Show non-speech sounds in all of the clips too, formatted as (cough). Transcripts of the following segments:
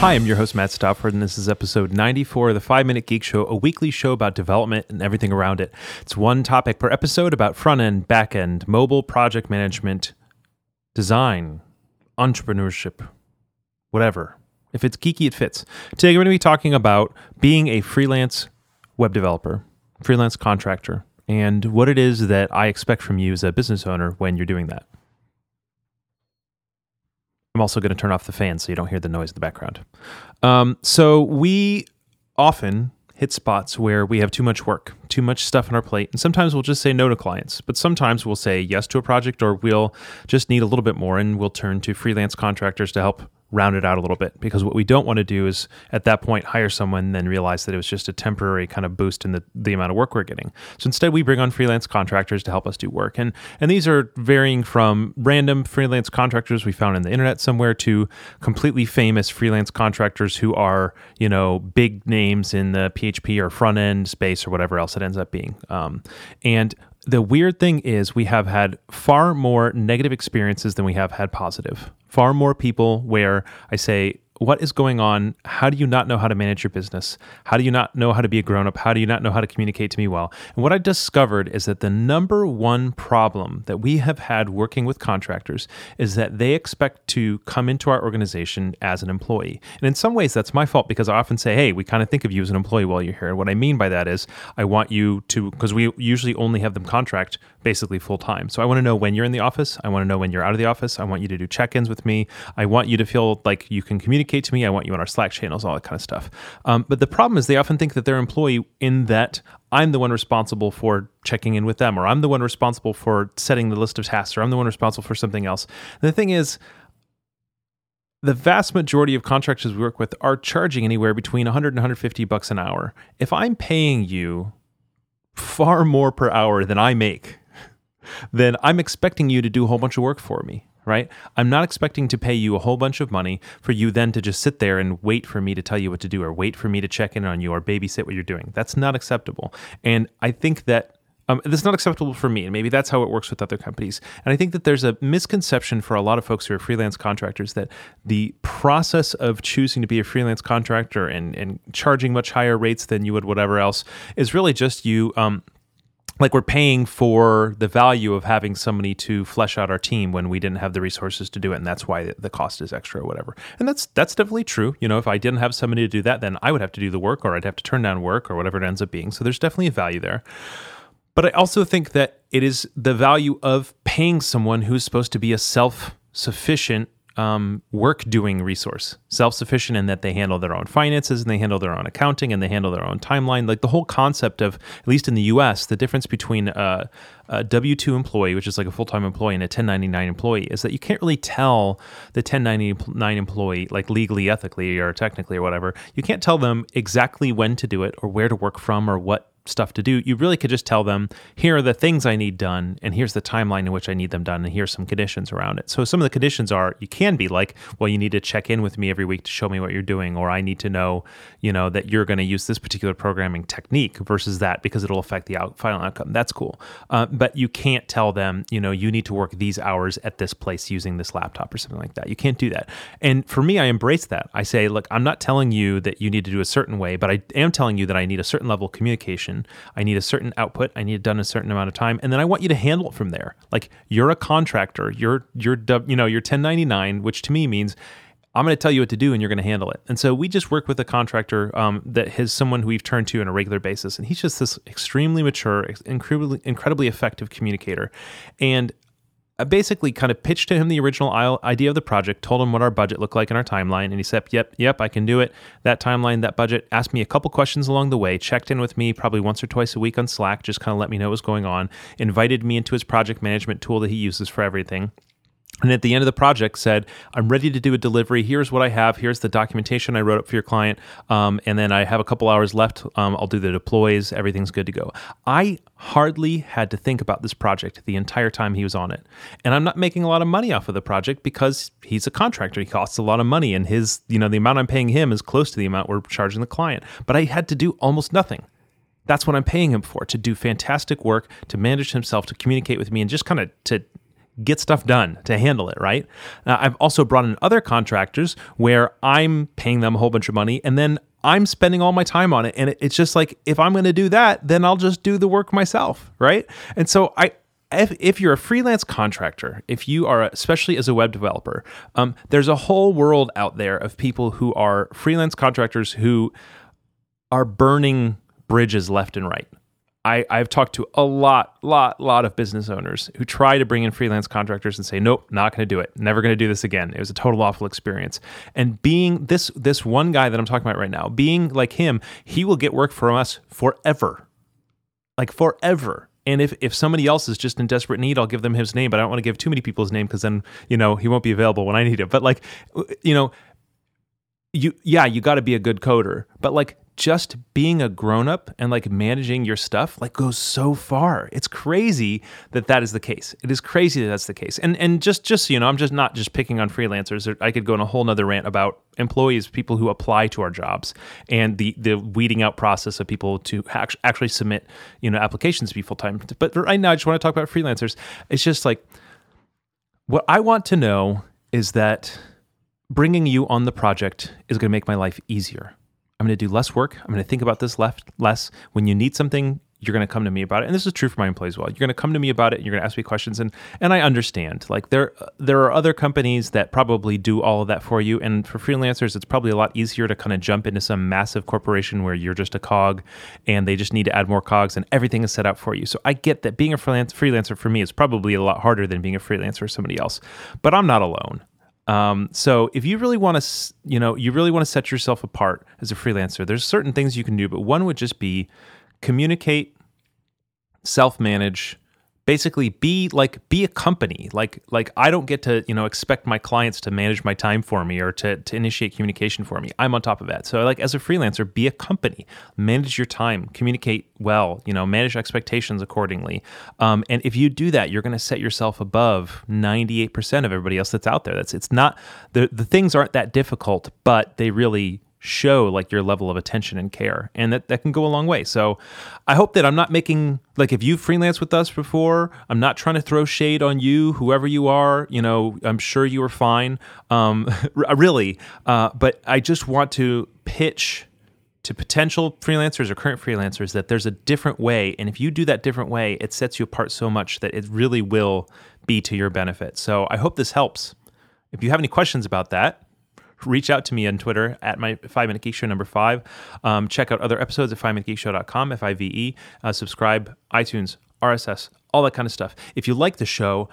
Hi, I'm your host, Matt Stauffer, and this is episode 94 of the 5 Minute Geek Show, a weekly show about development and everything around it. It's one topic per episode about front end, back end, mobile, project management, design, entrepreneurship, whatever. If it's geeky, it fits. Today, we're going to be talking about being a freelance web developer, freelance contractor, and what it is that I expect from you as a business owner when you're doing that. I'm also going to turn off the fan so you don't hear the noise in the background. Um, so we often hit spots where we have too much work, too much stuff on our plate, and sometimes we'll just say no to clients. But sometimes we'll say yes to a project, or we'll just need a little bit more, and we'll turn to freelance contractors to help round it out a little bit because what we don't want to do is at that point hire someone and then realize that it was just a temporary kind of boost in the, the amount of work we're getting. So instead we bring on freelance contractors to help us do work. And and these are varying from random freelance contractors we found in the internet somewhere to completely famous freelance contractors who are you know big names in the php or front end space or whatever else it ends up being. Um, and the weird thing is we have had far more negative experiences than we have had positive far more people where I say, what is going on? How do you not know how to manage your business? How do you not know how to be a grown up? How do you not know how to communicate to me well? And what I discovered is that the number one problem that we have had working with contractors is that they expect to come into our organization as an employee. And in some ways, that's my fault because I often say, hey, we kind of think of you as an employee while you're here. And what I mean by that is, I want you to, because we usually only have them contract basically full time. So I want to know when you're in the office. I want to know when you're out of the office. I want you to do check ins with me. I want you to feel like you can communicate to me. I want you on our Slack channels, all that kind of stuff. Um, but the problem is they often think that they're employee in that I'm the one responsible for checking in with them, or I'm the one responsible for setting the list of tasks, or I'm the one responsible for something else. And the thing is, the vast majority of contractors we work with are charging anywhere between 100 and 150 bucks an hour. If I'm paying you far more per hour than I make then I'm expecting you to do a whole bunch of work for me, right? I'm not expecting to pay you a whole bunch of money for you then to just sit there and wait for me to tell you what to do or wait for me to check in on you or babysit what you're doing. That's not acceptable. And I think that um, that's not acceptable for me, and maybe that's how it works with other companies. And I think that there's a misconception for a lot of folks who are freelance contractors that the process of choosing to be a freelance contractor and, and charging much higher rates than you would whatever else is really just you um, like we're paying for the value of having somebody to flesh out our team when we didn't have the resources to do it and that's why the cost is extra or whatever. And that's that's definitely true. You know if i didn't have somebody to do that then i would have to do the work or i'd have to turn down work or whatever it ends up being. So there's definitely a value there. But i also think that it is the value of paying someone who's supposed to be a self-sufficient um, work doing resource, self sufficient in that they handle their own finances and they handle their own accounting and they handle their own timeline. Like the whole concept of, at least in the US, the difference between a, a W 2 employee, which is like a full time employee, and a 1099 employee is that you can't really tell the 1099 employee, like legally, ethically, or technically, or whatever, you can't tell them exactly when to do it or where to work from or what stuff to do, you really could just tell them, here are the things I need done, and here's the timeline in which I need them done, and here's some conditions around it. So some of the conditions are you can be like, well, you need to check in with me every week to show me what you're doing, or I need to know, you know, that you're going to use this particular programming technique versus that because it'll affect the out- final outcome. That's cool. Uh, but you can't tell them, you know, you need to work these hours at this place using this laptop or something like that. You can't do that. And for me, I embrace that. I say, look, I'm not telling you that you need to do a certain way, but I am telling you that I need a certain level of communication I need a certain output. I need it done a certain amount of time, and then I want you to handle it from there. Like you're a contractor. You're you're you know you're 1099, which to me means I'm going to tell you what to do and you're going to handle it. And so we just work with a contractor um, that is someone who we've turned to on a regular basis. And he's just this extremely mature, incredibly, incredibly effective communicator. And I basically kind of pitched to him the original idea of the project, told him what our budget looked like in our timeline, and he said, "Yep, yep, I can do it." That timeline, that budget. Asked me a couple questions along the way, checked in with me probably once or twice a week on Slack, just kind of let me know what was going on. Invited me into his project management tool that he uses for everything and at the end of the project said i'm ready to do a delivery. Here's what i have. Here's the documentation i wrote up for your client. Um, and then i have a couple hours left. Um, i'll do the deploys. Everything's good to go. I hardly had to think about this project the entire time he was on it. And i'm not making a lot of money off of the project because he's a contractor. He costs a lot of money and his you know the amount i'm paying him is close to the amount we're charging the client. But i had to do almost nothing. That's what I'm paying him for to do fantastic work, to manage himself, to communicate with me, and just kind of to get stuff done to handle it, right? Uh, I've also brought in other contractors where I'm paying them a whole bunch of money and then I'm spending all my time on it. And it's just like, if I'm going to do that, then I'll just do the work myself, right? And so I, if, if you're a freelance contractor, if you are, especially as a web developer, um, there's a whole world out there of people who are freelance contractors who are burning bridges left and right. I, I've talked to a lot, lot, lot of business owners who try to bring in freelance contractors and say, nope, not going to do it. Never going to do this again. It was a total awful experience. And being this this one guy that I'm talking about right now, being like him, he will get work from us forever, like forever. And if, if somebody else is just in desperate need, I'll give them his name, but I don't want to give too many people his name because then, you know, he won't be available when I need him. But like, you know, you, yeah, you got to be a good coder, but like just being a grown up and like managing your stuff like goes so far. It's crazy that that is the case. It is crazy that that's the case. And and just just so you know, I'm just not just picking on freelancers. I could go on a whole nother rant about employees, people who apply to our jobs, and the the weeding out process of people to actually submit you know applications to be full time. But right now, I just want to talk about freelancers. It's just like what I want to know is that bringing you on the project is going to make my life easier I'm going to do less work. I'm going to think about this left less. When you need something, you're going to come to me about it. And this is true for my employees as well. You're going to come to me about it. And you're going to ask me questions, and and I understand. Like there there are other companies that probably do all of that for you. And for freelancers, it's probably a lot easier to kind of jump into some massive corporation where you're just a cog, and they just need to add more cogs, and everything is set up for you. So I get that being a freelance freelancer for me is probably a lot harder than being a freelancer for somebody else. But I'm not alone. Um, so if you really want to, you know, you really want to set yourself apart as a freelancer, there's certain things you can do, but one would just be communicate, self manage, basically be like be a company. Like like i don't get to you know expect my clients to manage my time for me or to, to initiate communication for me. I'm on top of that. So like as a freelancer be a company. Manage your time. Communicate well. You know manage expectations accordingly. Um, and if you do that you're going to set yourself above 98% of everybody else that's out there. That's it's not the the things aren't that difficult but they really show like your level of attention and care and that, that can go a long way. So i hope that i'm not making like if you freelance with us before i'm not trying to throw shade on you whoever you are you know i'm sure you are fine. Um (laughs) really uh, but i just want to pitch to potential freelancers or current freelancers that there's a different way and if you do that different way it sets you apart so much that it really will be to your benefit. So i hope this helps. If you have any questions about that reach out to me on Twitter at my Five Minute Geek Show number five. Um, check out other episodes at fiveminutegeekshow.com, F I V E. Uh, subscribe, iTunes, RSS, all that kind of stuff. If you like the show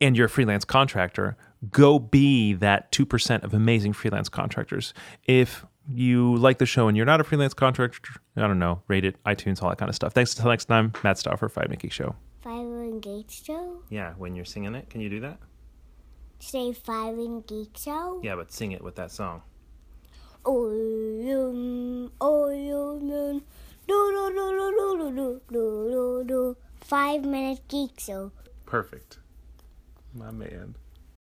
and you're a freelance contractor, go be that 2% of amazing freelance contractors. If you like the show and you're not a freelance contractor, I don't know, rate it, iTunes, all that kind of stuff. Thanks until next time, Matt Stauffer, Five Minute Geek Show. Five Minute Geek Show? Yeah, when you're singing it, can you do that? Say Five in Geek Show? Yeah, but sing it with that song. Oh, um, oh, um, do, do, do, do, do, do, do, do, do. Five Minute Geek Show. Perfect. My man.